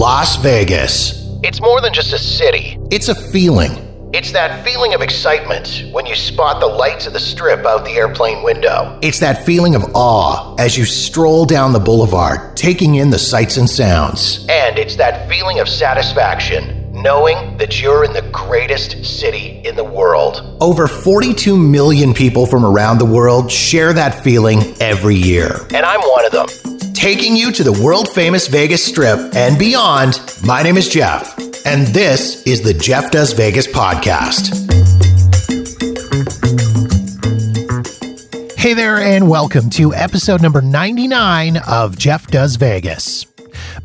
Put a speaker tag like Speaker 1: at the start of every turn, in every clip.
Speaker 1: Las Vegas.
Speaker 2: It's more than just a city.
Speaker 1: It's a feeling.
Speaker 2: It's that feeling of excitement when you spot the lights of the strip out the airplane window.
Speaker 1: It's that feeling of awe as you stroll down the boulevard, taking in the sights and sounds.
Speaker 2: And it's that feeling of satisfaction knowing that you're in the greatest city in the world.
Speaker 1: Over 42 million people from around the world share that feeling every year.
Speaker 2: And I'm one of them.
Speaker 1: Taking you to the world famous Vegas Strip and beyond, my name is Jeff, and this is the Jeff Does Vegas podcast. Hey there, and welcome to episode number 99 of Jeff Does Vegas.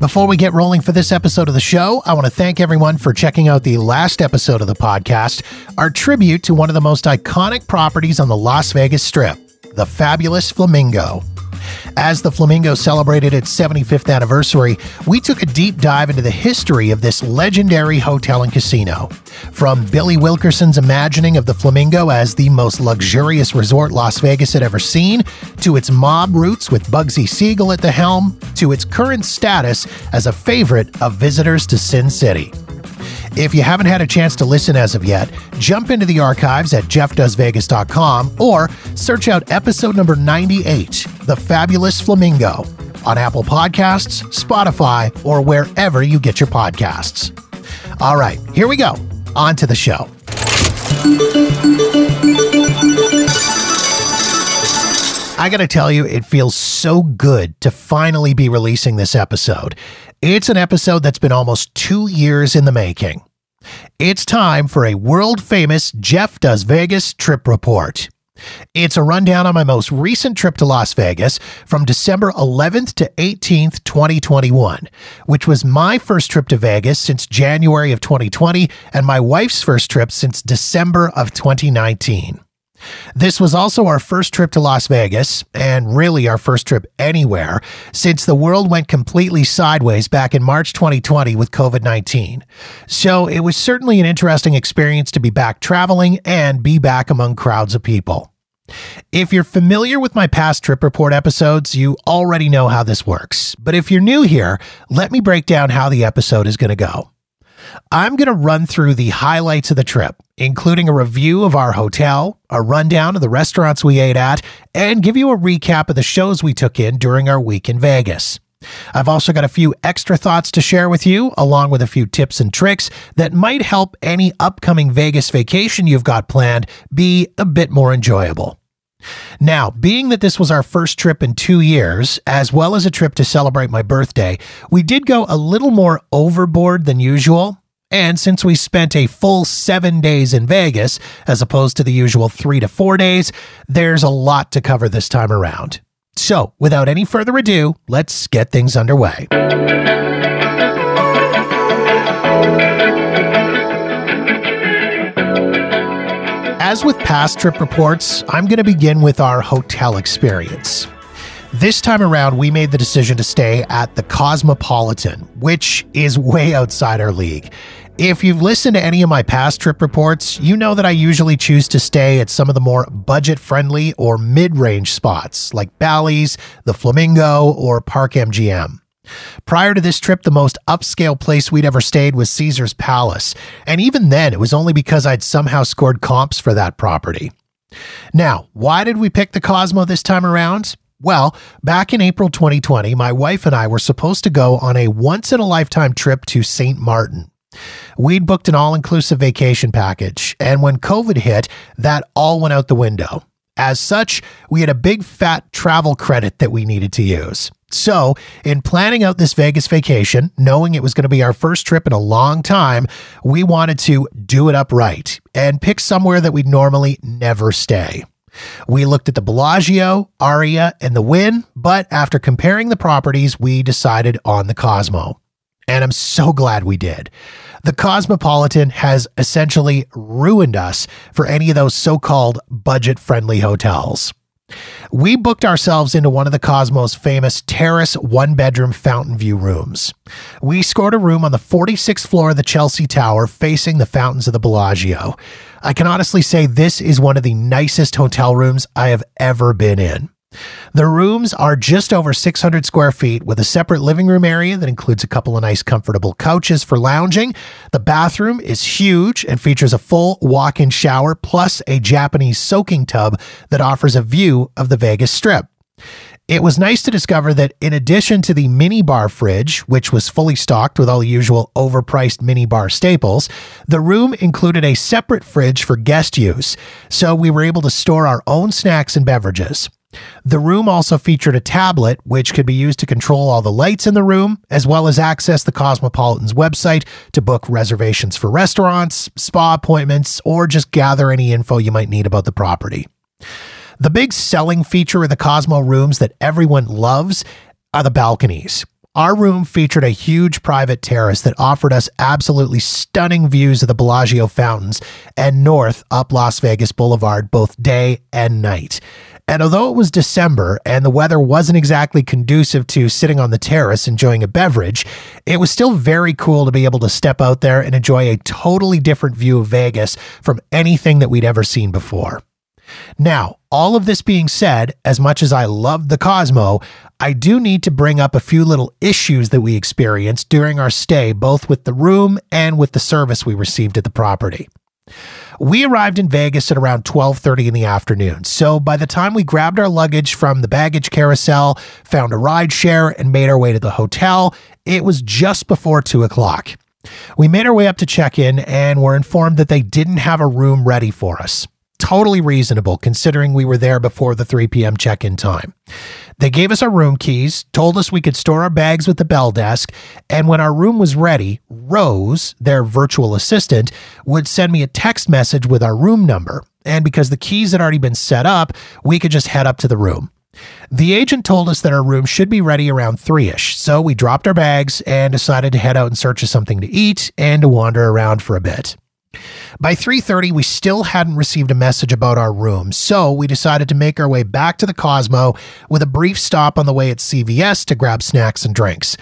Speaker 1: Before we get rolling for this episode of the show, I want to thank everyone for checking out the last episode of the podcast, our tribute to one of the most iconic properties on the Las Vegas Strip, the fabulous Flamingo. As the Flamingo celebrated its 75th anniversary, we took a deep dive into the history of this legendary hotel and casino. From Billy Wilkerson's imagining of the Flamingo as the most luxurious resort Las Vegas had ever seen, to its mob roots with Bugsy Siegel at the helm, to its current status as a favorite of visitors to Sin City. If you haven't had a chance to listen as of yet, jump into the archives at jeffdoesvegas.com or search out episode number 98, The Fabulous Flamingo, on Apple Podcasts, Spotify, or wherever you get your podcasts. All right, here we go. On to the show. I got to tell you, it feels so good to finally be releasing this episode. It's an episode that's been almost two years in the making. It's time for a world famous Jeff Does Vegas trip report. It's a rundown on my most recent trip to Las Vegas from December 11th to 18th, 2021, which was my first trip to Vegas since January of 2020 and my wife's first trip since December of 2019. This was also our first trip to Las Vegas, and really our first trip anywhere, since the world went completely sideways back in March 2020 with COVID 19. So it was certainly an interesting experience to be back traveling and be back among crowds of people. If you're familiar with my past trip report episodes, you already know how this works. But if you're new here, let me break down how the episode is going to go. I'm going to run through the highlights of the trip, including a review of our hotel, a rundown of the restaurants we ate at, and give you a recap of the shows we took in during our week in Vegas. I've also got a few extra thoughts to share with you, along with a few tips and tricks that might help any upcoming Vegas vacation you've got planned be a bit more enjoyable. Now, being that this was our first trip in two years, as well as a trip to celebrate my birthday, we did go a little more overboard than usual. And since we spent a full seven days in Vegas, as opposed to the usual three to four days, there's a lot to cover this time around. So, without any further ado, let's get things underway. As with past trip reports, I'm going to begin with our hotel experience. This time around, we made the decision to stay at the Cosmopolitan, which is way outside our league. If you've listened to any of my past trip reports, you know that I usually choose to stay at some of the more budget friendly or mid range spots like Bally's, the Flamingo, or Park MGM. Prior to this trip, the most upscale place we'd ever stayed was Caesar's Palace, and even then, it was only because I'd somehow scored comps for that property. Now, why did we pick the Cosmo this time around? Well, back in April 2020, my wife and I were supposed to go on a once in a lifetime trip to St. Martin. We'd booked an all inclusive vacation package, and when COVID hit, that all went out the window. As such, we had a big fat travel credit that we needed to use. So, in planning out this Vegas vacation, knowing it was going to be our first trip in a long time, we wanted to do it up right and pick somewhere that we'd normally never stay. We looked at the Bellagio, Aria, and the Wynn, but after comparing the properties, we decided on the Cosmo. And I'm so glad we did. The Cosmopolitan has essentially ruined us for any of those so called budget friendly hotels. We booked ourselves into one of the Cosmos famous terrace one bedroom fountain view rooms. We scored a room on the 46th floor of the Chelsea Tower facing the fountains of the Bellagio. I can honestly say this is one of the nicest hotel rooms I have ever been in. The rooms are just over 600 square feet with a separate living room area that includes a couple of nice, comfortable couches for lounging. The bathroom is huge and features a full walk in shower plus a Japanese soaking tub that offers a view of the Vegas Strip. It was nice to discover that in addition to the mini bar fridge, which was fully stocked with all the usual overpriced mini bar staples, the room included a separate fridge for guest use, so we were able to store our own snacks and beverages. The room also featured a tablet, which could be used to control all the lights in the room, as well as access the Cosmopolitan's website to book reservations for restaurants, spa appointments, or just gather any info you might need about the property. The big selling feature of the Cosmo rooms that everyone loves are the balconies. Our room featured a huge private terrace that offered us absolutely stunning views of the Bellagio fountains and north up Las Vegas Boulevard both day and night. And although it was December and the weather wasn't exactly conducive to sitting on the terrace enjoying a beverage, it was still very cool to be able to step out there and enjoy a totally different view of Vegas from anything that we'd ever seen before. Now, all of this being said, as much as I loved the Cosmo, I do need to bring up a few little issues that we experienced during our stay, both with the room and with the service we received at the property. We arrived in Vegas at around 12:30 in the afternoon. So by the time we grabbed our luggage from the baggage carousel, found a ride share, and made our way to the hotel, it was just before 2 o'clock. We made our way up to check in and were informed that they didn't have a room ready for us totally reasonable considering we were there before the 3 p.m. check in time. They gave us our room keys, told us we could store our bags with the bell desk, and when our room was ready, Rose, their virtual assistant, would send me a text message with our room number. And because the keys had already been set up, we could just head up to the room. The agent told us that our room should be ready around 3 ish, so we dropped our bags and decided to head out in search of something to eat and to wander around for a bit. By 3:30 we still hadn't received a message about our room, so we decided to make our way back to the Cosmo with a brief stop on the way at CVS to grab snacks and drinks.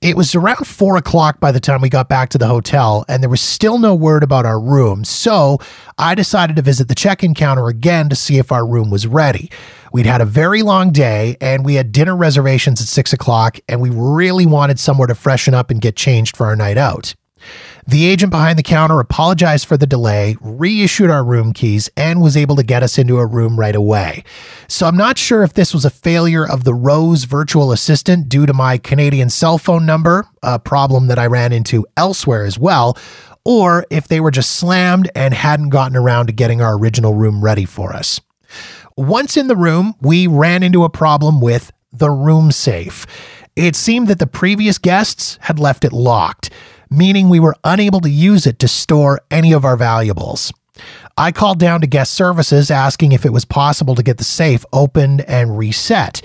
Speaker 1: It was around four o'clock by the time we got back to the hotel, and there was still no word about our room, so I decided to visit the check in counter again to see if our room was ready. We'd had a very long day, and we had dinner reservations at six o'clock, and we really wanted somewhere to freshen up and get changed for our night out. The agent behind the counter apologized for the delay, reissued our room keys, and was able to get us into a room right away. So I'm not sure if this was a failure of the Rose virtual assistant due to my Canadian cell phone number, a problem that I ran into elsewhere as well, or if they were just slammed and hadn't gotten around to getting our original room ready for us. Once in the room, we ran into a problem with the room safe. It seemed that the previous guests had left it locked meaning we were unable to use it to store any of our valuables. I called down to guest services asking if it was possible to get the safe opened and reset.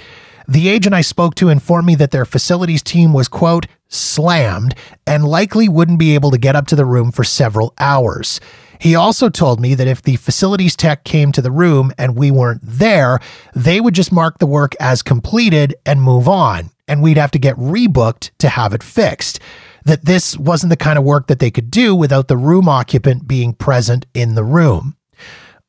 Speaker 1: The agent I spoke to informed me that their facilities team was, quote, slammed and likely wouldn't be able to get up to the room for several hours. He also told me that if the facilities tech came to the room and we weren't there, they would just mark the work as completed and move on, and we'd have to get rebooked to have it fixed that this wasn't the kind of work that they could do without the room occupant being present in the room.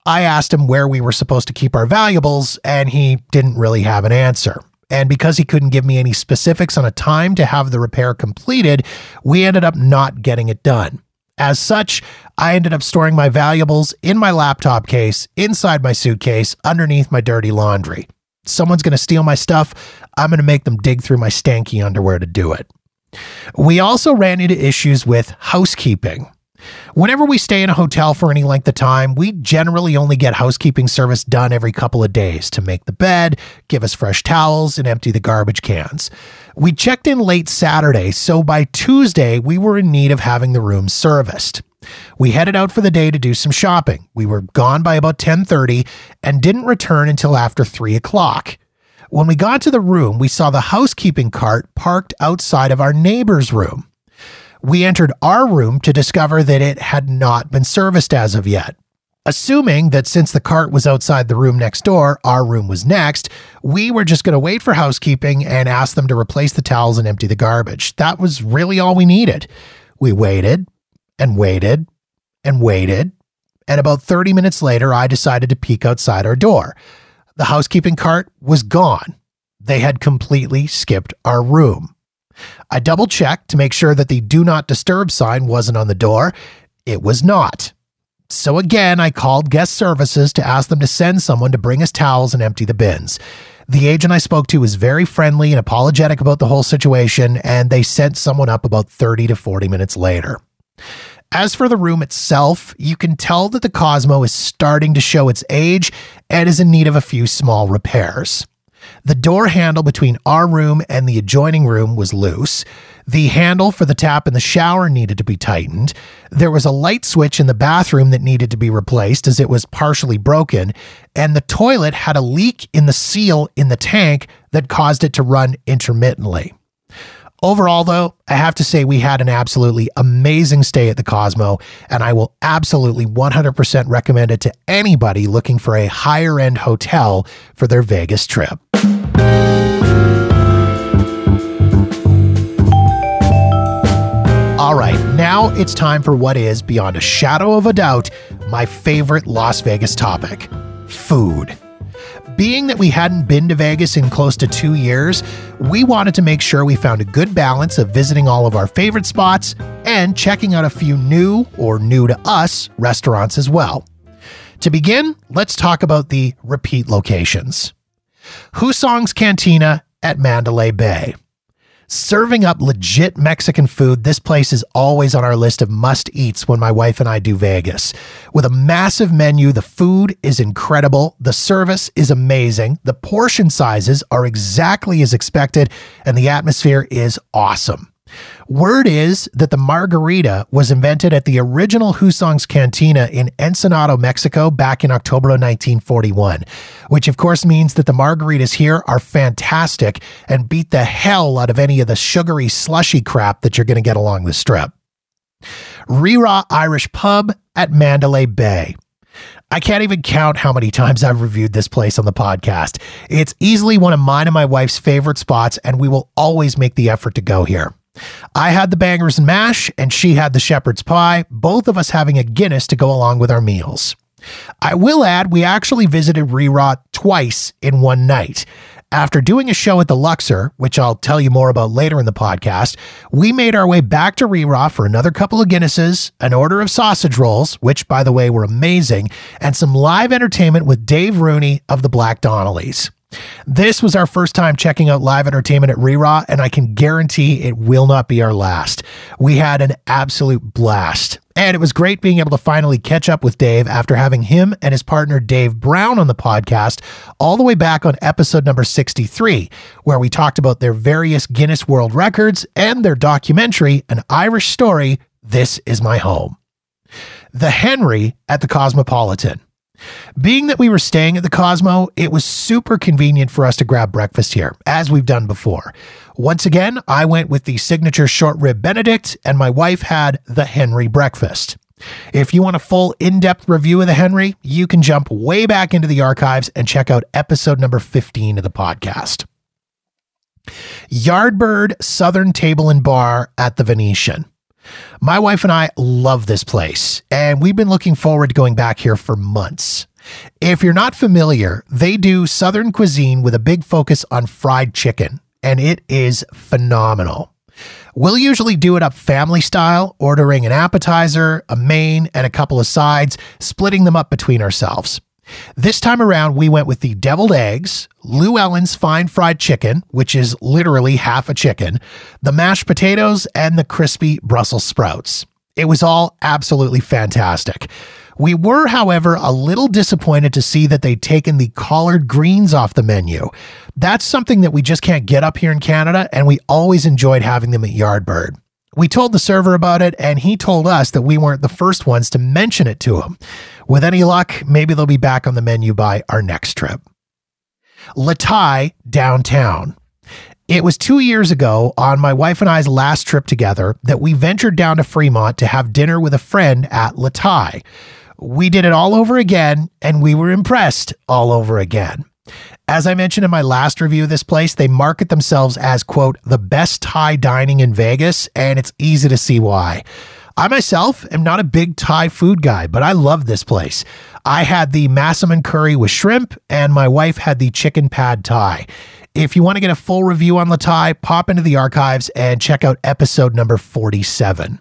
Speaker 1: I asked him where we were supposed to keep our valuables, and he didn't really have an answer. And because he couldn't give me any specifics on a time to have the repair completed, we ended up not getting it done. As such, I ended up storing my valuables in my laptop case, inside my suitcase, underneath my dirty laundry. Someone's going to steal my stuff. I'm going to make them dig through my stanky underwear to do it. We also ran into issues with housekeeping. Whenever we stay in a hotel for any length of time, we generally only get housekeeping service done every couple of days to make the bed, give us fresh towels, and empty the garbage cans. We checked in late Saturday, so by Tuesday, we were in need of having the room serviced. We headed out for the day to do some shopping. We were gone by about 10:30 and didn't return until after 3 o'clock. When we got to the room, we saw the housekeeping cart parked outside of our neighbor's room. We entered our room to discover that it had not been serviced as of yet. Assuming that since the cart was outside the room next door, our room was next, we were just going to wait for housekeeping and ask them to replace the towels and empty the garbage. That was really all we needed. We waited and waited and waited. And about 30 minutes later, I decided to peek outside our door. The housekeeping cart was gone. They had completely skipped our room. I double checked to make sure that the do not disturb sign wasn't on the door. It was not. So again, I called guest services to ask them to send someone to bring us towels and empty the bins. The agent I spoke to was very friendly and apologetic about the whole situation, and they sent someone up about 30 to 40 minutes later. As for the room itself, you can tell that the Cosmo is starting to show its age and is in need of a few small repairs. The door handle between our room and the adjoining room was loose. The handle for the tap in the shower needed to be tightened. There was a light switch in the bathroom that needed to be replaced as it was partially broken. And the toilet had a leak in the seal in the tank that caused it to run intermittently. Overall, though, I have to say we had an absolutely amazing stay at the Cosmo, and I will absolutely 100% recommend it to anybody looking for a higher end hotel for their Vegas trip. All right, now it's time for what is, beyond a shadow of a doubt, my favorite Las Vegas topic food. Being that we hadn't been to Vegas in close to two years, we wanted to make sure we found a good balance of visiting all of our favorite spots and checking out a few new or new to us restaurants as well. To begin, let's talk about the repeat locations. Hussong's Cantina at Mandalay Bay. Serving up legit Mexican food, this place is always on our list of must eats when my wife and I do Vegas. With a massive menu, the food is incredible, the service is amazing, the portion sizes are exactly as expected, and the atmosphere is awesome. Word is that the margarita was invented at the original Hussong's Cantina in Ensenado, Mexico, back in October of 1941, which of course means that the margaritas here are fantastic and beat the hell out of any of the sugary, slushy crap that you're going to get along the strip. Ri-Ra Irish Pub at Mandalay Bay. I can't even count how many times I've reviewed this place on the podcast. It's easily one of mine and my wife's favorite spots, and we will always make the effort to go here. I had the bangers and mash, and she had the shepherd's pie, both of us having a Guinness to go along with our meals. I will add, we actually visited Ri-Ra twice in one night. After doing a show at the Luxor, which I'll tell you more about later in the podcast, we made our way back to Ri-Ra for another couple of Guinnesses, an order of sausage rolls, which, by the way, were amazing, and some live entertainment with Dave Rooney of the Black Donnellys. This was our first time checking out live entertainment at Ri-Ra, and I can guarantee it will not be our last. We had an absolute blast. And it was great being able to finally catch up with Dave after having him and his partner Dave Brown on the podcast all the way back on episode number 63, where we talked about their various Guinness World Records and their documentary, An Irish Story This Is My Home. The Henry at the Cosmopolitan. Being that we were staying at the Cosmo, it was super convenient for us to grab breakfast here, as we've done before. Once again, I went with the signature short rib Benedict, and my wife had the Henry breakfast. If you want a full in depth review of the Henry, you can jump way back into the archives and check out episode number 15 of the podcast. Yardbird Southern Table and Bar at the Venetian. My wife and I love this place, and we've been looking forward to going back here for months. If you're not familiar, they do Southern cuisine with a big focus on fried chicken, and it is phenomenal. We'll usually do it up family style, ordering an appetizer, a main, and a couple of sides, splitting them up between ourselves. This time around, we went with the deviled eggs, Llewellyn's fine fried chicken, which is literally half a chicken, the mashed potatoes, and the crispy Brussels sprouts. It was all absolutely fantastic. We were, however, a little disappointed to see that they'd taken the collard greens off the menu. That's something that we just can't get up here in Canada, and we always enjoyed having them at Yardbird. We told the server about it, and he told us that we weren't the first ones to mention it to him. With any luck, maybe they'll be back on the menu by our next trip. Le Thai downtown. It was two years ago on my wife and I's last trip together that we ventured down to Fremont to have dinner with a friend at Le Thai. We did it all over again, and we were impressed all over again. As I mentioned in my last review of this place, they market themselves as, quote, the best Thai dining in Vegas, and it's easy to see why. I myself am not a big Thai food guy, but I love this place. I had the massaman curry with shrimp, and my wife had the chicken pad Thai. If you want to get a full review on the Thai, pop into the archives and check out episode number 47.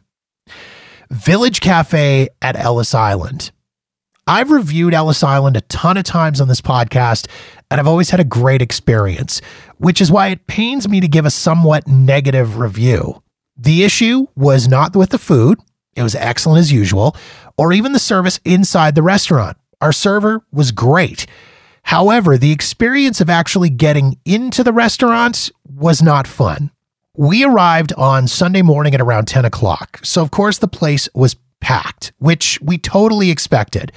Speaker 1: Village Cafe at Ellis Island. I've reviewed Ellis Island a ton of times on this podcast, and I've always had a great experience, which is why it pains me to give a somewhat negative review. The issue was not with the food, it was excellent as usual, or even the service inside the restaurant. Our server was great. However, the experience of actually getting into the restaurant was not fun. We arrived on Sunday morning at around 10 o'clock, so of course the place was packed, which we totally expected.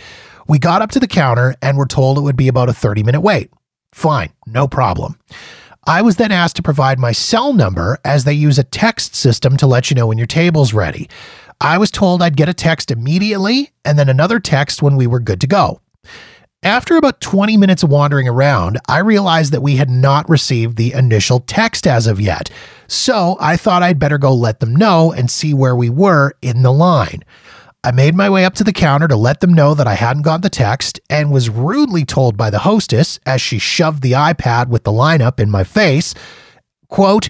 Speaker 1: We got up to the counter and were told it would be about a 30 minute wait. Fine, no problem. I was then asked to provide my cell number as they use a text system to let you know when your table's ready. I was told I'd get a text immediately and then another text when we were good to go. After about 20 minutes of wandering around, I realized that we had not received the initial text as of yet. So I thought I'd better go let them know and see where we were in the line. I made my way up to the counter to let them know that I hadn't got the text and was rudely told by the hostess as she shoved the iPad with the lineup in my face, quote,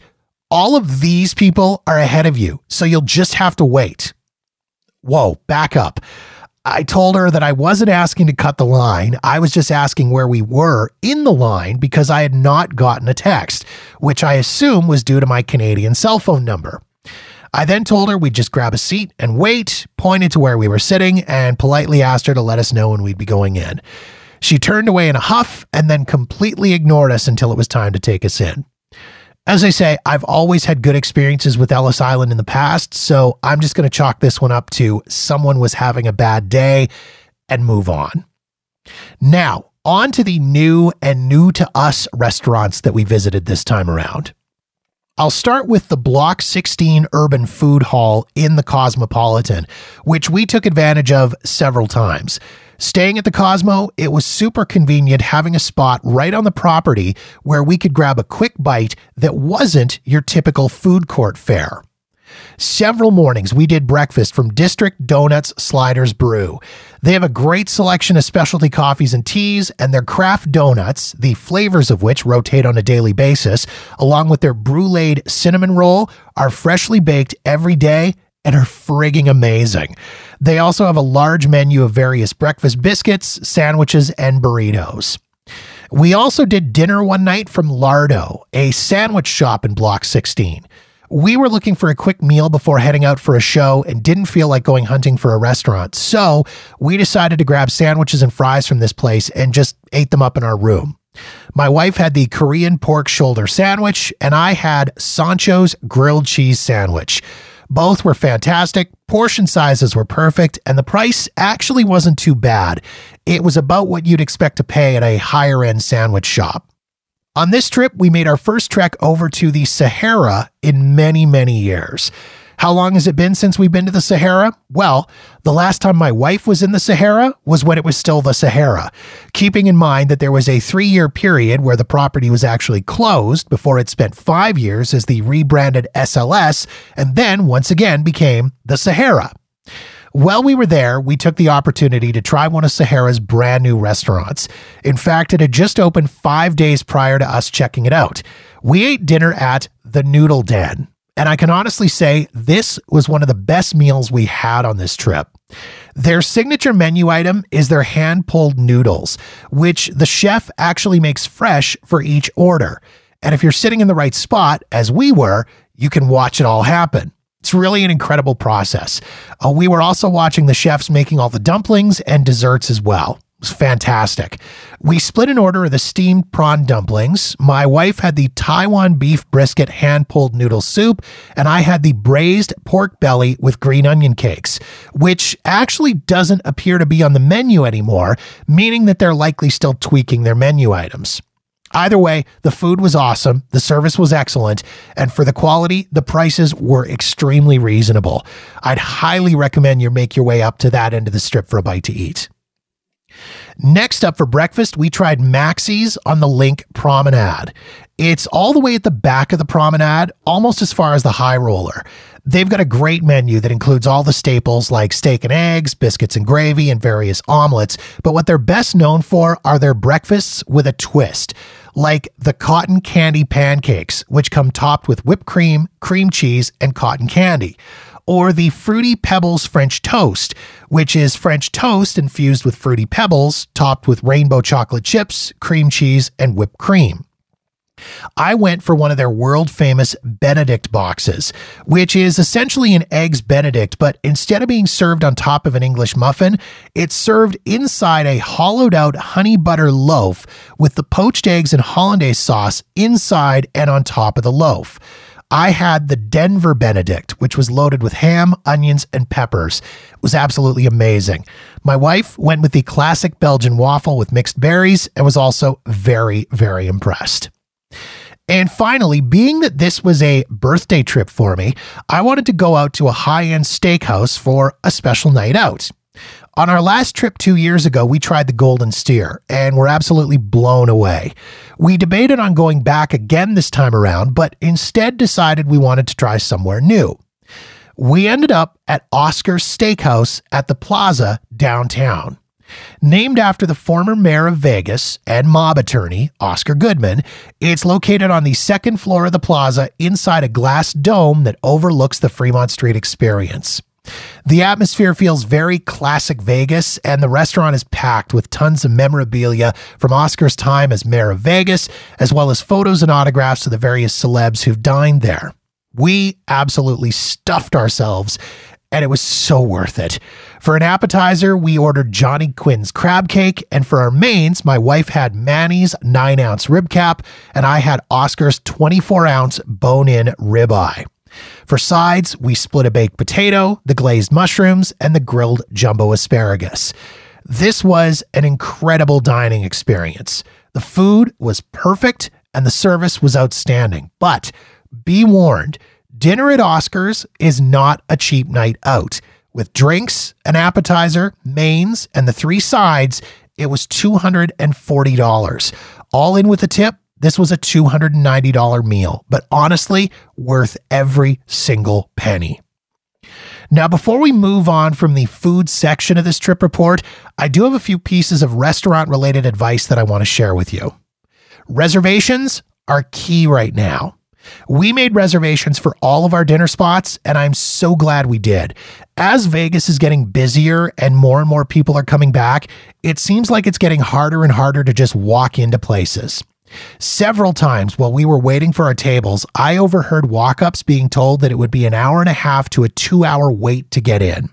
Speaker 1: all of these people are ahead of you, so you'll just have to wait. Whoa, back up. I told her that I wasn't asking to cut the line. I was just asking where we were in the line because I had not gotten a text, which I assume was due to my Canadian cell phone number. I then told her we'd just grab a seat and wait, pointed to where we were sitting, and politely asked her to let us know when we'd be going in. She turned away in a huff and then completely ignored us until it was time to take us in. As I say, I've always had good experiences with Ellis Island in the past, so I'm just going to chalk this one up to someone was having a bad day and move on. Now, on to the new and new to us restaurants that we visited this time around. I'll start with the Block 16 Urban Food Hall in the Cosmopolitan, which we took advantage of several times. Staying at the Cosmo, it was super convenient having a spot right on the property where we could grab a quick bite that wasn't your typical food court fare. Several mornings we did breakfast from District Donuts Sliders Brew. They have a great selection of specialty coffees and teas, and their craft donuts, the flavors of which rotate on a daily basis, along with their bruleed cinnamon roll, are freshly baked every day and are frigging amazing. They also have a large menu of various breakfast biscuits, sandwiches, and burritos. We also did dinner one night from Lardo, a sandwich shop in Block 16. We were looking for a quick meal before heading out for a show and didn't feel like going hunting for a restaurant. So we decided to grab sandwiches and fries from this place and just ate them up in our room. My wife had the Korean pork shoulder sandwich, and I had Sancho's grilled cheese sandwich. Both were fantastic, portion sizes were perfect, and the price actually wasn't too bad. It was about what you'd expect to pay at a higher end sandwich shop. On this trip, we made our first trek over to the Sahara in many, many years. How long has it been since we've been to the Sahara? Well, the last time my wife was in the Sahara was when it was still the Sahara, keeping in mind that there was a three year period where the property was actually closed before it spent five years as the rebranded SLS and then once again became the Sahara. While we were there, we took the opportunity to try one of Sahara's brand new restaurants. In fact, it had just opened five days prior to us checking it out. We ate dinner at the Noodle Den, and I can honestly say this was one of the best meals we had on this trip. Their signature menu item is their hand pulled noodles, which the chef actually makes fresh for each order. And if you're sitting in the right spot, as we were, you can watch it all happen. It's really an incredible process. Uh, we were also watching the chefs making all the dumplings and desserts as well. It was fantastic. We split an order of the steamed prawn dumplings. My wife had the Taiwan beef brisket hand pulled noodle soup, and I had the braised pork belly with green onion cakes, which actually doesn't appear to be on the menu anymore, meaning that they're likely still tweaking their menu items. Either way, the food was awesome, the service was excellent, and for the quality, the prices were extremely reasonable. I'd highly recommend you make your way up to that end of the strip for a bite to eat. Next up for breakfast, we tried Maxie's on the Linq Promenade. It's all the way at the back of the promenade, almost as far as the high roller. They've got a great menu that includes all the staples like steak and eggs, biscuits and gravy, and various omelets. But what they're best known for are their breakfasts with a twist, like the cotton candy pancakes, which come topped with whipped cream, cream cheese, and cotton candy. Or the Fruity Pebbles French Toast, which is French toast infused with fruity pebbles, topped with rainbow chocolate chips, cream cheese, and whipped cream. I went for one of their world famous Benedict boxes, which is essentially an Eggs Benedict, but instead of being served on top of an English muffin, it's served inside a hollowed out honey butter loaf with the poached eggs and hollandaise sauce inside and on top of the loaf. I had the Denver Benedict, which was loaded with ham, onions, and peppers. It was absolutely amazing. My wife went with the classic Belgian waffle with mixed berries and was also very, very impressed. And finally, being that this was a birthday trip for me, I wanted to go out to a high end steakhouse for a special night out. On our last trip two years ago, we tried the Golden Steer and were absolutely blown away. We debated on going back again this time around, but instead decided we wanted to try somewhere new. We ended up at Oscar's Steakhouse at the Plaza downtown. Named after the former mayor of Vegas and mob attorney, Oscar Goodman, it's located on the second floor of the plaza inside a glass dome that overlooks the Fremont Street experience. The atmosphere feels very classic Vegas, and the restaurant is packed with tons of memorabilia from Oscar's time as mayor of Vegas, as well as photos and autographs of the various celebs who've dined there. We absolutely stuffed ourselves and it was so worth it. For an appetizer, we ordered Johnny Quinn's crab cake, and for our mains, my wife had Manny's 9 ounce rib cap, and I had Oscar's 24 ounce bone in ribeye. For sides, we split a baked potato, the glazed mushrooms, and the grilled jumbo asparagus. This was an incredible dining experience. The food was perfect and the service was outstanding. But be warned, Dinner at Oscars is not a cheap night out. With drinks, an appetizer, mains, and the three sides, it was $240. All in with a tip, this was a $290 meal, but honestly, worth every single penny. Now, before we move on from the food section of this trip report, I do have a few pieces of restaurant related advice that I want to share with you. Reservations are key right now. We made reservations for all of our dinner spots, and I'm so glad we did. As Vegas is getting busier and more and more people are coming back, it seems like it's getting harder and harder to just walk into places. Several times while we were waiting for our tables, I overheard walk ups being told that it would be an hour and a half to a two hour wait to get in.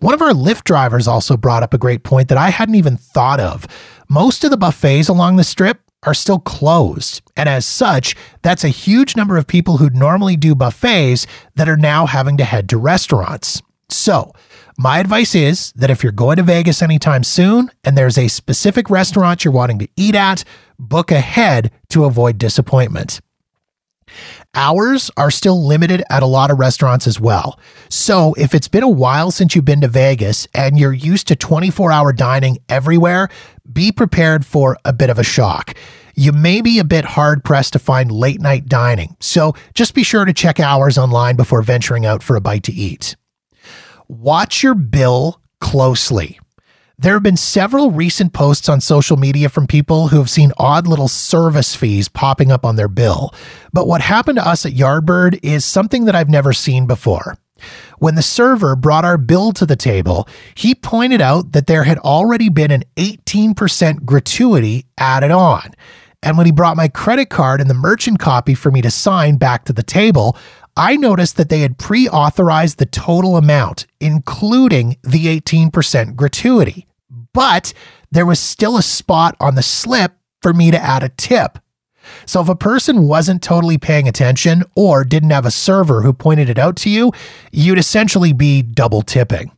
Speaker 1: One of our Lyft drivers also brought up a great point that I hadn't even thought of. Most of the buffets along the strip are still closed. And as such, that's a huge number of people who'd normally do buffets that are now having to head to restaurants. So, my advice is that if you're going to Vegas anytime soon and there's a specific restaurant you're wanting to eat at, book ahead to avoid disappointment. Hours are still limited at a lot of restaurants as well. So, if it's been a while since you've been to Vegas and you're used to 24 hour dining everywhere, be prepared for a bit of a shock. You may be a bit hard pressed to find late night dining, so just be sure to check hours online before venturing out for a bite to eat. Watch your bill closely. There have been several recent posts on social media from people who have seen odd little service fees popping up on their bill. But what happened to us at Yardbird is something that I've never seen before. When the server brought our bill to the table, he pointed out that there had already been an 18% gratuity added on. And when he brought my credit card and the merchant copy for me to sign back to the table, I noticed that they had pre authorized the total amount, including the 18% gratuity. But there was still a spot on the slip for me to add a tip. So if a person wasn't totally paying attention or didn't have a server who pointed it out to you, you'd essentially be double tipping.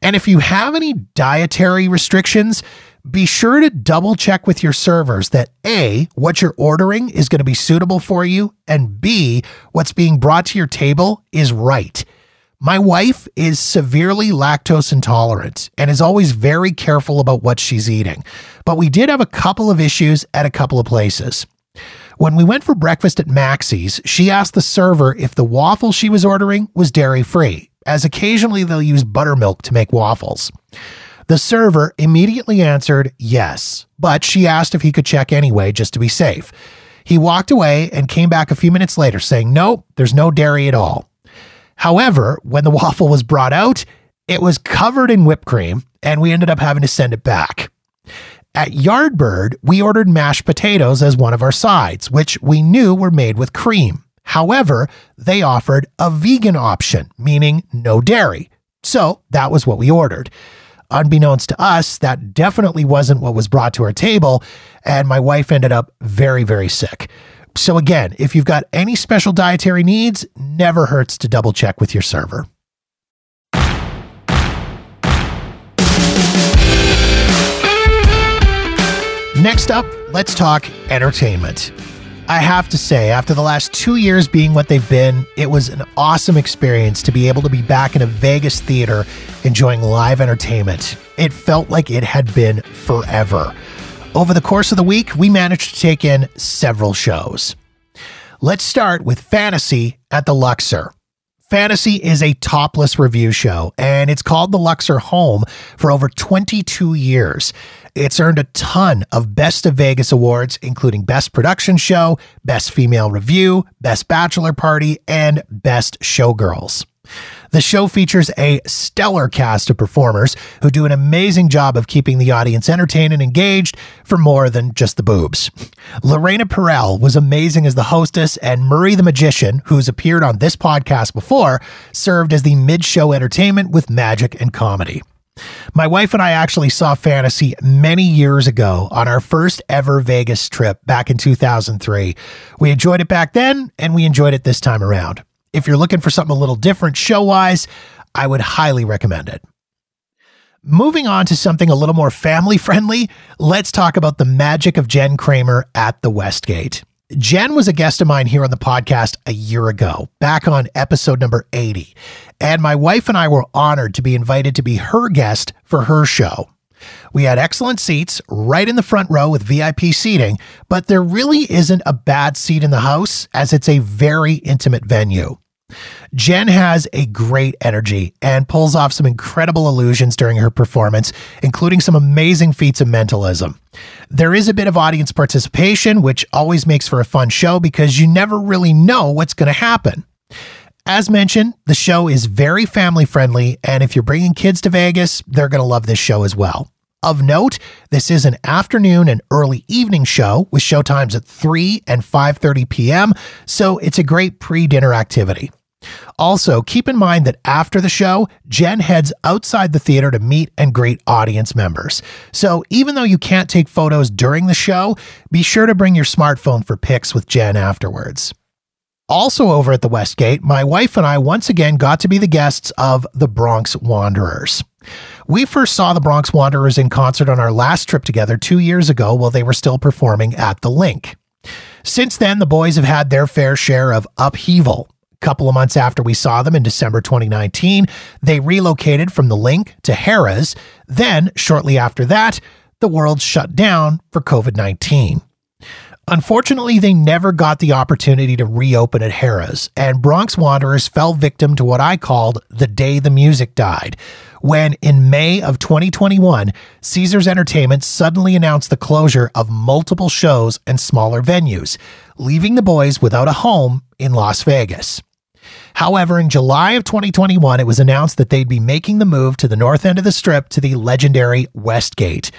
Speaker 1: And if you have any dietary restrictions, be sure to double check with your servers that A, what you're ordering is going to be suitable for you, and B, what's being brought to your table is right. My wife is severely lactose intolerant and is always very careful about what she's eating, but we did have a couple of issues at a couple of places. When we went for breakfast at Maxie's, she asked the server if the waffle she was ordering was dairy free, as occasionally they'll use buttermilk to make waffles. The server immediately answered yes, but she asked if he could check anyway just to be safe. He walked away and came back a few minutes later saying, Nope, there's no dairy at all. However, when the waffle was brought out, it was covered in whipped cream, and we ended up having to send it back. At Yardbird, we ordered mashed potatoes as one of our sides, which we knew were made with cream. However, they offered a vegan option, meaning no dairy. So that was what we ordered. Unbeknownst to us, that definitely wasn't what was brought to our table, and my wife ended up very, very sick. So, again, if you've got any special dietary needs, never hurts to double check with your server. Next up, let's talk entertainment. I have to say, after the last two years being what they've been, it was an awesome experience to be able to be back in a Vegas theater enjoying live entertainment. It felt like it had been forever. Over the course of the week, we managed to take in several shows. Let's start with Fantasy at the Luxor. Fantasy is a topless revue show, and it's called the Luxor Home for over 22 years. It's earned a ton of Best of Vegas awards, including Best Production Show, Best Female Revue, Best Bachelor Party, and Best Showgirls. The show features a stellar cast of performers who do an amazing job of keeping the audience entertained and engaged for more than just the boobs. Lorena Peril was amazing as the hostess, and Murray the Magician, who's appeared on this podcast before, served as the mid show entertainment with magic and comedy. My wife and I actually saw Fantasy many years ago on our first ever Vegas trip back in 2003. We enjoyed it back then, and we enjoyed it this time around. If you're looking for something a little different show wise, I would highly recommend it. Moving on to something a little more family friendly, let's talk about the magic of Jen Kramer at the Westgate. Jen was a guest of mine here on the podcast a year ago, back on episode number 80. And my wife and I were honored to be invited to be her guest for her show. We had excellent seats right in the front row with VIP seating, but there really isn't a bad seat in the house as it's a very intimate venue. Jen has a great energy and pulls off some incredible illusions during her performance, including some amazing feats of mentalism. There is a bit of audience participation, which always makes for a fun show because you never really know what's going to happen. As mentioned, the show is very family friendly, and if you're bringing kids to Vegas, they're going to love this show as well. Of note, this is an afternoon and early evening show with showtimes at 3 and 5:30 p.m., so it's a great pre-dinner activity. Also, keep in mind that after the show, Jen heads outside the theater to meet and greet audience members. So, even though you can't take photos during the show, be sure to bring your smartphone for pics with Jen afterwards. Also, over at the Westgate, my wife and I once again got to be the guests of the Bronx Wanderers. We first saw the Bronx Wanderers in concert on our last trip together two years ago while they were still performing at the Linq. Since then, the boys have had their fair share of upheaval. A couple of months after we saw them in December 2019, they relocated from the Linq to Harrah's. Then, shortly after that, the world shut down for COVID 19. Unfortunately, they never got the opportunity to reopen at Harrah's, and Bronx Wanderers fell victim to what I called the day the music died, when in May of 2021, Caesars Entertainment suddenly announced the closure of multiple shows and smaller venues, leaving the boys without a home in Las Vegas. However, in July of 2021, it was announced that they'd be making the move to the north end of the strip to the legendary Westgate.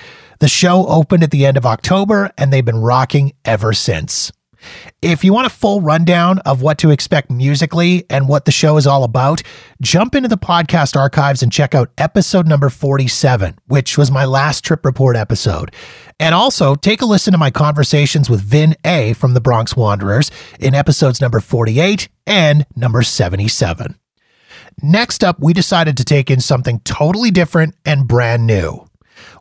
Speaker 1: The show opened at the end of October, and they've been rocking ever since. If you want a full rundown of what to expect musically and what the show is all about, jump into the podcast archives and check out episode number 47, which was my last trip report episode. And also take a listen to my conversations with Vin A from the Bronx Wanderers in episodes number 48 and number 77. Next up, we decided to take in something totally different and brand new.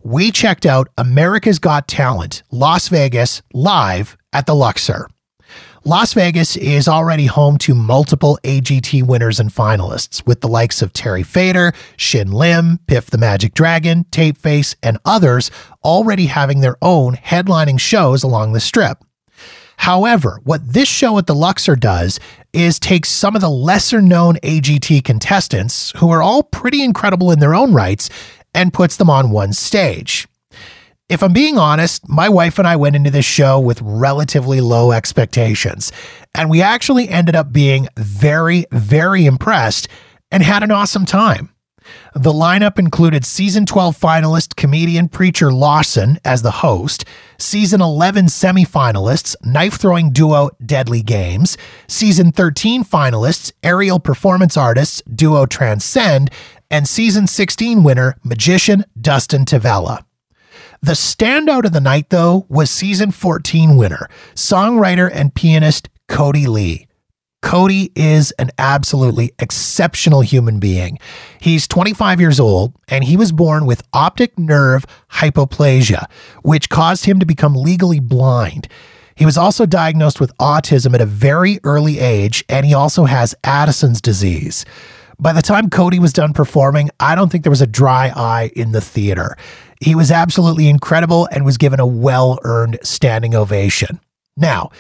Speaker 1: We checked out America's Got Talent, Las Vegas, live at the Luxor. Las Vegas is already home to multiple AGT winners and finalists, with the likes of Terry Fator, Shin Lim, Piff the Magic Dragon, Tapeface, and others already having their own headlining shows along the strip. However, what this show at the Luxor does is take some of the lesser known AGT contestants, who are all pretty incredible in their own rights, and puts them on one stage. If I'm being honest, my wife and I went into this show with relatively low expectations, and we actually ended up being very, very impressed and had an awesome time. The lineup included season 12 finalist comedian Preacher Lawson as the host, season 11 semifinalists knife throwing duo Deadly Games, season 13 finalists aerial performance artists duo Transcend, and season 16 winner magician Dustin Tavella. The standout of the night, though, was season 14 winner, songwriter and pianist Kodi Lee. Kodi is an absolutely exceptional human being. He's 25 years old and he was born with optic nerve hypoplasia, which caused him to become legally blind. He was also diagnosed with autism at a very early age and he also has Addison's disease. By the time Kodi was done performing, I don't think there was a dry eye in the theater. He was absolutely incredible and was given a well earned standing ovation. Now,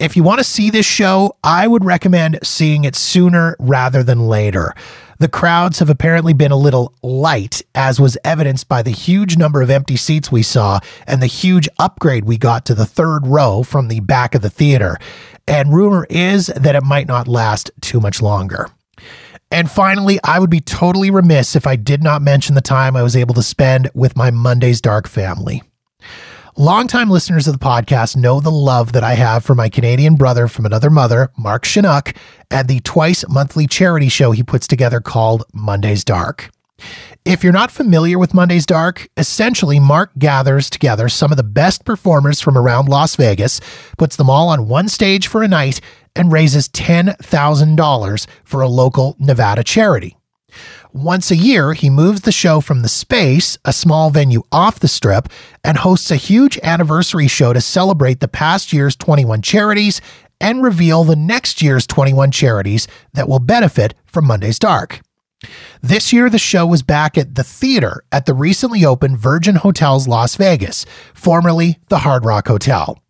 Speaker 1: if you want to see this show, I would recommend seeing it sooner rather than later. The crowds have apparently been a little light, as was evidenced by the huge number of empty seats we saw and the huge upgrade we got to the third row from the back of the theater. And rumor is that it might not last too much longer. And finally, I would be totally remiss if I did not mention the time I was able to spend with my Monday's Dark family. Longtime listeners of the podcast know the love that I have for my Canadian brother from another mother, Mark Shunock, and the twice monthly charity show he puts together called Monday's Dark. If you're not familiar with Monday's Dark, essentially Mark gathers together some of the best performers from around Las Vegas, puts them all on one stage for a night, and raises $10,000 for a local Nevada charity. Once a year, he moves the show from the space, a small venue off the strip, and hosts a huge anniversary show to celebrate the past year's 21 charities and reveal the next year's 21 charities that will benefit from Monday's Dark. This year, the show was back at the theater at the recently opened Virgin Hotels Las Vegas, formerly the Hard Rock Hotel.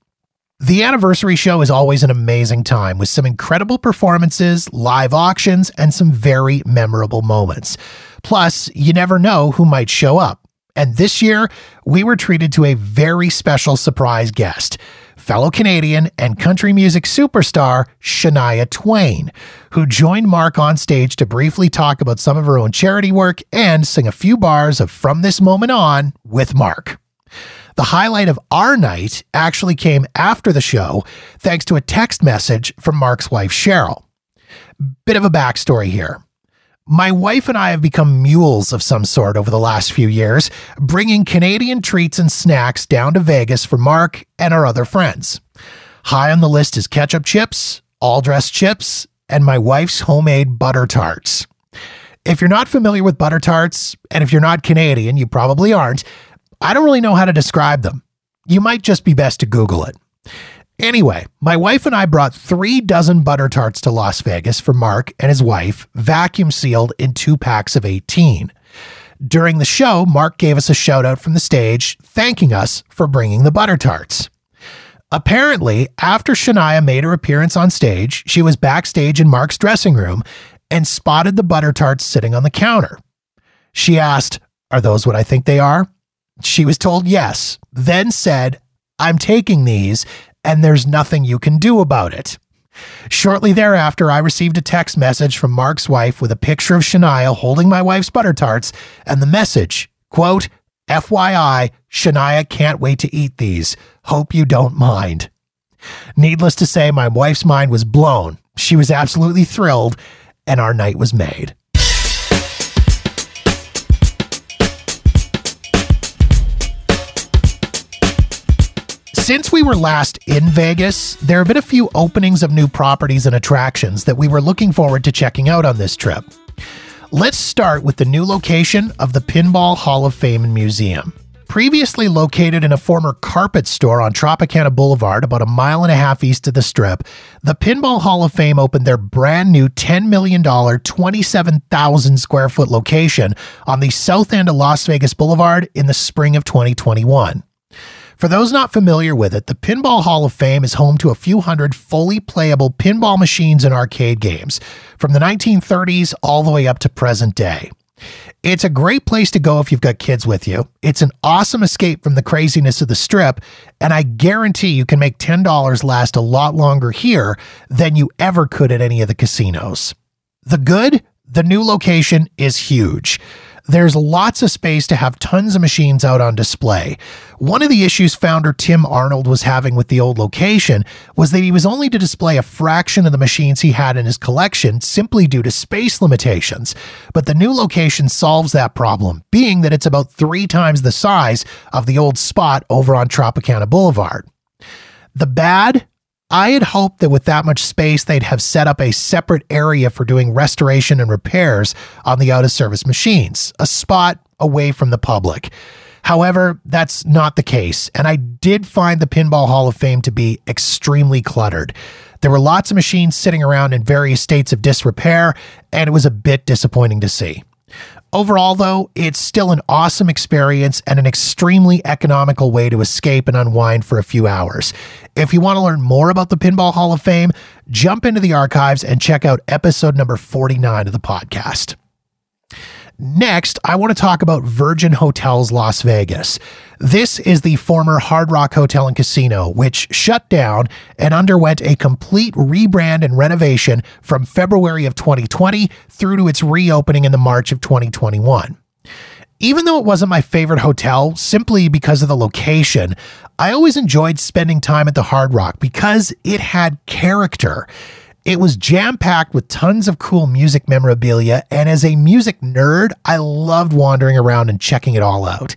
Speaker 1: The anniversary show is always an amazing time with some incredible performances, live auctions, and some very memorable moments. Plus, you never know who might show up. And this year, we were treated to a very special surprise guest, fellow Canadian and country music superstar Shania Twain, who joined Mark on stage to briefly talk about some of her own charity work and sing a few bars of From This Moment On with Mark. The highlight of our night actually came after the show, thanks to a text message from Mark's wife, Cheryl. Bit of a backstory here. My wife and I have become mules of some sort over the last few years, bringing Canadian treats and snacks down to Vegas for Mark and our other friends. High on the list is ketchup chips, all dressed chips, and my wife's homemade butter tarts. If you're not familiar with butter tarts, and if you're not Canadian, you probably aren't, I don't really know how to describe them. You might just be best to Google it. Anyway, my wife and I brought three dozen butter tarts to Las Vegas for Mark and his wife, vacuum sealed in two packs of 18. During the show, Mark gave us a shout out from the stage, thanking us for bringing the butter tarts. Apparently, after Shania made her appearance on stage, she was backstage in Mark's dressing room and spotted the butter tarts sitting on the counter. She asked, Are those what I think they are? She was told yes, then said, I'm taking these, and there's nothing you can do about it. Shortly thereafter, I received a text message from Mark's wife with a picture of Shania holding my wife's butter tarts and the message, quote, FYI, Shania can't wait to eat these. Hope you don't mind. Needless to say, my wife's mind was blown. She was absolutely thrilled, and our night was made. Since we were last in Vegas, there have been a few openings of new properties and attractions that we were looking forward to checking out on this trip. Let's start with the new location of the Pinball Hall of Fame and Museum. Previously located in a former carpet store on Tropicana Boulevard, about a mile and a half east of the strip, the Pinball Hall of Fame opened their brand new $10 million, 27,000 square foot location on the south end of Las Vegas Boulevard in the spring of 2021. For those not familiar with it, the Pinball Hall of Fame is home to a few hundred fully playable pinball machines and arcade games from the 1930s all the way up to present day. It's a great place to go if you've got kids with you. It's an awesome escape from the craziness of the strip, and I guarantee you can make $10 last a lot longer here than you ever could at any of the casinos. The good? The new location is huge. There's lots of space to have tons of machines out on display. One of the issues founder Tim Arnold was having with the old location was that he was only to display a fraction of the machines he had in his collection simply due to space limitations. But the new location solves that problem, being that it's about three times the size of the old spot over on Tropicana Boulevard. The bad? I had hoped that with that much space, they'd have set up a separate area for doing restoration and repairs on the out of service machines, a spot away from the public. However, that's not the case, and I did find the Pinball Hall of Fame to be extremely cluttered. There were lots of machines sitting around in various states of disrepair, and it was a bit disappointing to see. Overall, though, it's still an awesome experience and an extremely economical way to escape and unwind for a few hours. If you want to learn more about the Pinball Hall of Fame, jump into the archives and check out episode number 49 of the podcast. Next, I want to talk about Virgin Hotels Las Vegas. This is the former Hard Rock Hotel and Casino, which shut down and underwent a complete rebrand and renovation from February of 2020 through to its reopening in the March of 2021. Even though it wasn't my favorite hotel simply because of the location, I always enjoyed spending time at the Hard Rock because it had character. It was jam packed with tons of cool music memorabilia, and as a music nerd, I loved wandering around and checking it all out.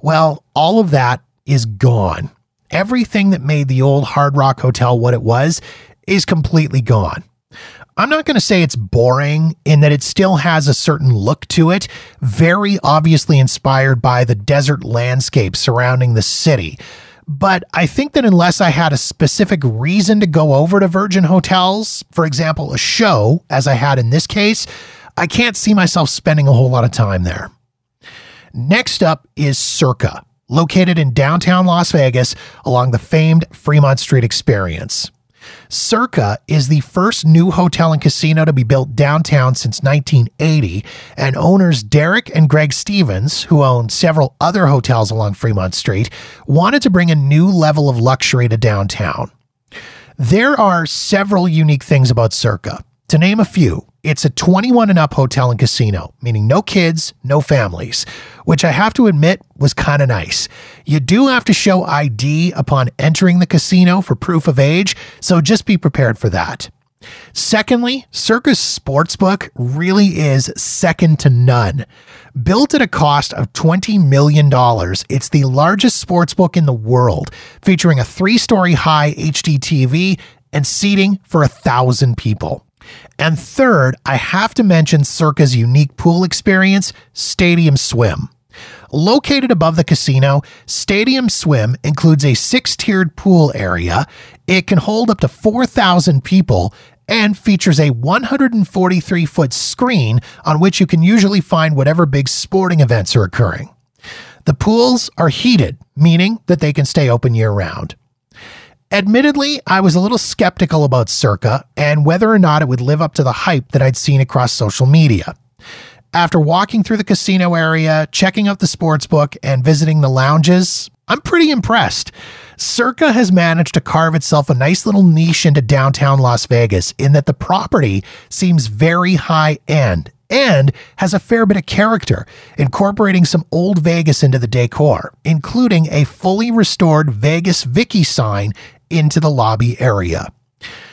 Speaker 1: Well, all of that is gone. Everything that made the old Hard Rock Hotel what it was is completely gone. I'm not going to say it's boring in that it still has a certain look to it, very obviously inspired by the desert landscape surrounding the city. But I think that unless I had a specific reason to go over to Virgin Hotels, for example, a show, as I had in this case, I can't see myself spending a whole lot of time there. Next up is Circa, located in downtown Las Vegas along the famed Fremont Street Experience. Circa is the first new hotel and casino to be built downtown since 1980, and owners Derek and Greg Stevens, who own several other hotels along Fremont Street, wanted to bring a new level of luxury to downtown. There are several unique things about Circa. To name a few, it's a 21 and up hotel and casino, meaning no kids, no families, which I have to admit was kind of nice. You do have to show ID upon entering the casino for proof of age, so just be prepared for that. Secondly, Circa's Sportsbook really is second to none. Built at a cost of $20 million, it's the largest sportsbook in the world, featuring a three story high HD TV and seating for a thousand people. And third, I have to mention Circa's unique pool experience, Stadium Swim. Located above the casino, Stadium Swim includes a six tiered pool area. It can hold up to 4,000 people and features a 143 foot screen on which you can usually find whatever big sporting events are occurring. The pools are heated, meaning that they can stay open year round. Admittedly, I was a little skeptical about Circa and whether or not it would live up to the hype that I'd seen across social media. After walking through the casino area, checking out the sports book, and visiting the lounges, I'm pretty impressed. Circa has managed to carve itself a nice little niche into downtown Las Vegas in that the property seems very high end and has a fair bit of character, incorporating some old Vegas into the decor, including a fully restored Vegas Vicky sign into the lobby area.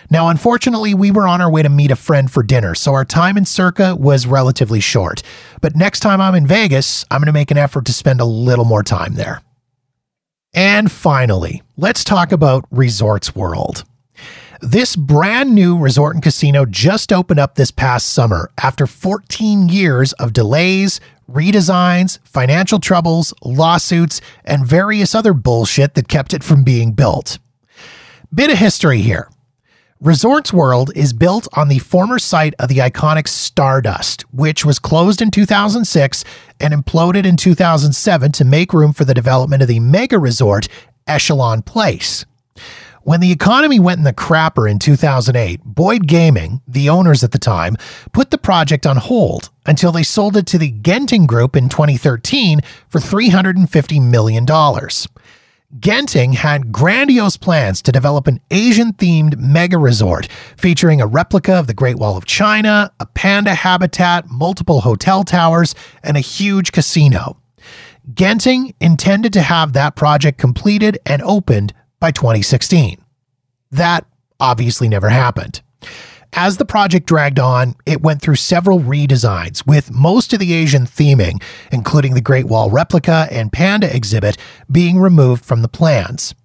Speaker 1: Now, unfortunately, we were on our way to meet a friend for dinner, so our time in Circa was relatively short. But next time I'm in Vegas, I'm going to make an effort to spend a little more time there. And finally, let's talk about Resorts World. This brand new resort and casino just opened up this past summer after 14 years of delays, redesigns, financial troubles, lawsuits, and various other bullshit that kept it from being built. Bit of history here. Resorts World is built on the former site of the iconic Stardust, which was closed in 2006 and imploded in 2007 to make room for the development of the mega resort Echelon Place. When the economy went in the crapper in 2008, Boyd Gaming, the owners at the time, put the project on hold until they sold it to the Genting Group in 2013 for $350 million. Genting had grandiose plans to develop an Asian themed mega resort featuring a replica of the Great Wall of China, a panda habitat, multiple hotel towers, and a huge casino. Genting intended to have that project completed and opened by 2016. That obviously never happened. As the project dragged on, it went through several redesigns, with most of the Asian theming, including the Great Wall replica and Panda exhibit, being removed from the plans.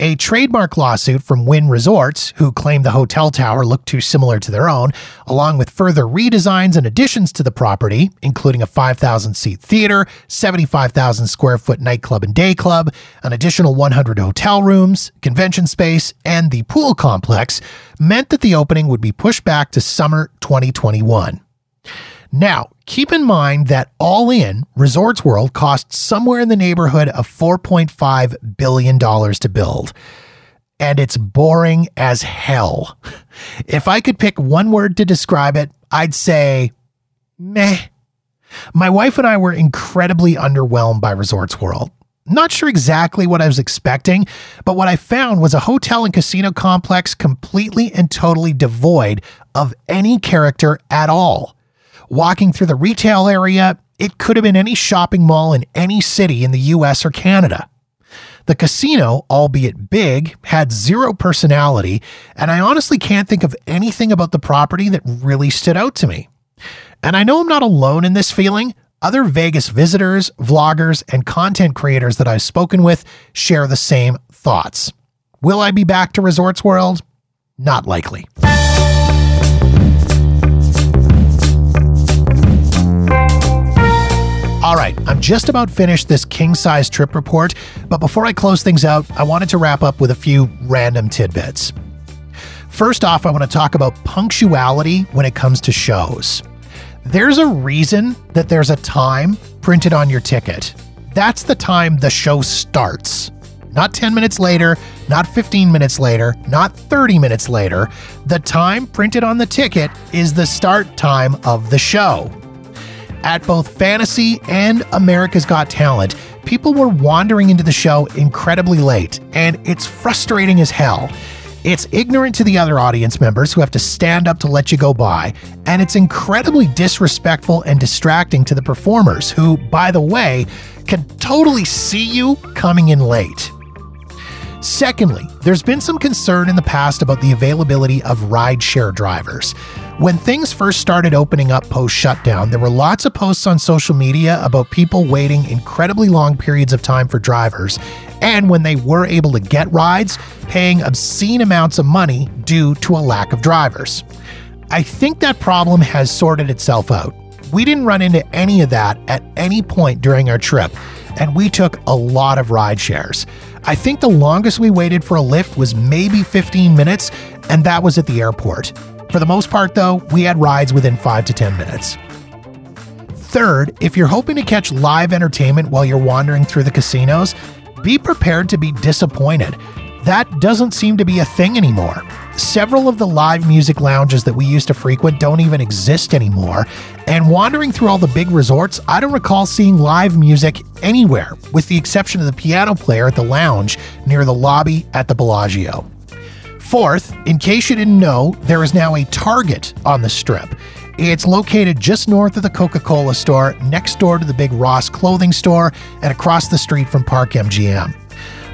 Speaker 1: A trademark lawsuit from Wynn Resorts, who claimed the hotel tower looked too similar to their own, along with further redesigns and additions to the property, including a 5,000 seat theater, 75,000 square foot nightclub and day club, an additional 100 hotel rooms, convention space, and the pool complex, meant that the opening would be pushed back to summer 2021. Now, keep in mind that all in, Resorts World costs somewhere in the neighborhood of $4.5 billion to build. And it's boring as hell. If I could pick one word to describe it, I'd say meh. My wife and I were incredibly underwhelmed by Resorts World. Not sure exactly what I was expecting, but what I found was a hotel and casino complex completely and totally devoid of any character at all. Walking through the retail area, it could have been any shopping mall in any city in the US or Canada. The casino, albeit big, had zero personality, and I honestly can't think of anything about the property that really stood out to me. And I know I'm not alone in this feeling. Other Vegas visitors, vloggers, and content creators that I've spoken with share the same thoughts. Will I be back to Resorts World? Not likely. All right, I'm just about finished this king size trip report, but before I close things out, I wanted to wrap up with a few random tidbits. First off, I want to talk about punctuality when it comes to shows. There's a reason that there's a time printed on your ticket. That's the time the show starts. Not 10 minutes later, not 15 minutes later, not 30 minutes later. The time printed on the ticket is the start time of the show. At both Fantasy and America's Got Talent, people were wandering into the show incredibly late, and it's frustrating as hell. It's ignorant to the other audience members who have to stand up to let you go by, and it's incredibly disrespectful and distracting to the performers who, by the way, can totally see you coming in late. Secondly, there's been some concern in the past about the availability of rideshare drivers. When things first started opening up post shutdown, there were lots of posts on social media about people waiting incredibly long periods of time for drivers, and when they were able to get rides, paying obscene amounts of money due to a lack of drivers. I think that problem has sorted itself out. We didn't run into any of that at any point during our trip, and we took a lot of ride shares. I think the longest we waited for a lift was maybe 15 minutes, and that was at the airport. For the most part, though, we had rides within 5 to 10 minutes. Third, if you're hoping to catch live entertainment while you're wandering through the casinos, be prepared to be disappointed. That doesn't seem to be a thing anymore. Several of the live music lounges that we used to frequent don't even exist anymore, and wandering through all the big resorts, I don't recall seeing live music anywhere, with the exception of the piano player at the lounge near the lobby at the Bellagio. Fourth, in case you didn't know, there is now a Target on the strip. It's located just north of the Coca Cola store, next door to the big Ross clothing store, and across the street from Park MGM.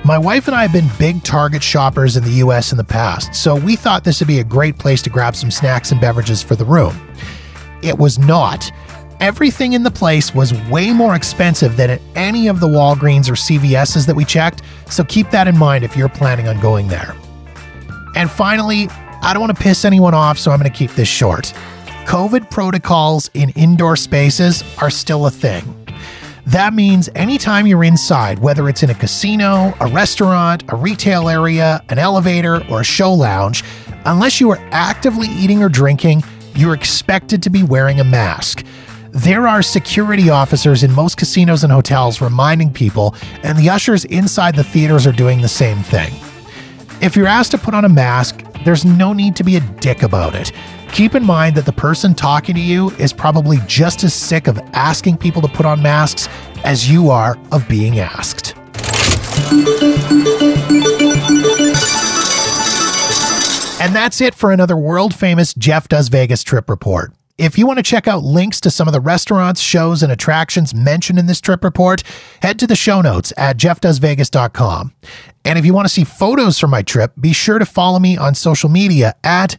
Speaker 1: My wife and I have been big Target shoppers in the US in the past, so we thought this would be a great place to grab some snacks and beverages for the room. It was not. Everything in the place was way more expensive than at any of the Walgreens or CVS's that we checked, so keep that in mind if you're planning on going there. And finally, I don't want to piss anyone off, so I'm going to keep this short. COVID protocols in indoor spaces are still a thing. That means anytime you're inside, whether it's in a casino, a restaurant, a retail area, an elevator, or a show lounge, unless you are actively eating or drinking, you're expected to be wearing a mask. There are security officers in most casinos and hotels reminding people, and the ushers inside the theaters are doing the same thing. If you're asked to put on a mask, there's no need to be a dick about it. Keep in mind that the person talking to you is probably just as sick of asking people to put on masks as you are of being asked. And that's it for another world famous Jeff Does Vegas trip report. If you want to check out links to some of the restaurants, shows, and attractions mentioned in this trip report, head to the show notes at jeffdoesvegas.com. And if you want to see photos from my trip, be sure to follow me on social media at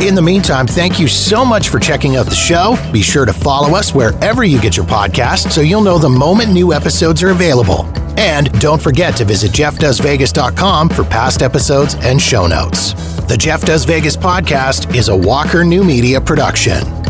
Speaker 2: In the meantime, thank you so much for checking out the show. Be sure to follow us wherever you get your podcast so you'll know the moment new episodes are available. And don't forget to visit jeffdoesvegas.com for past episodes and show notes. The Jeff Does Vegas podcast is a Walker New Media production.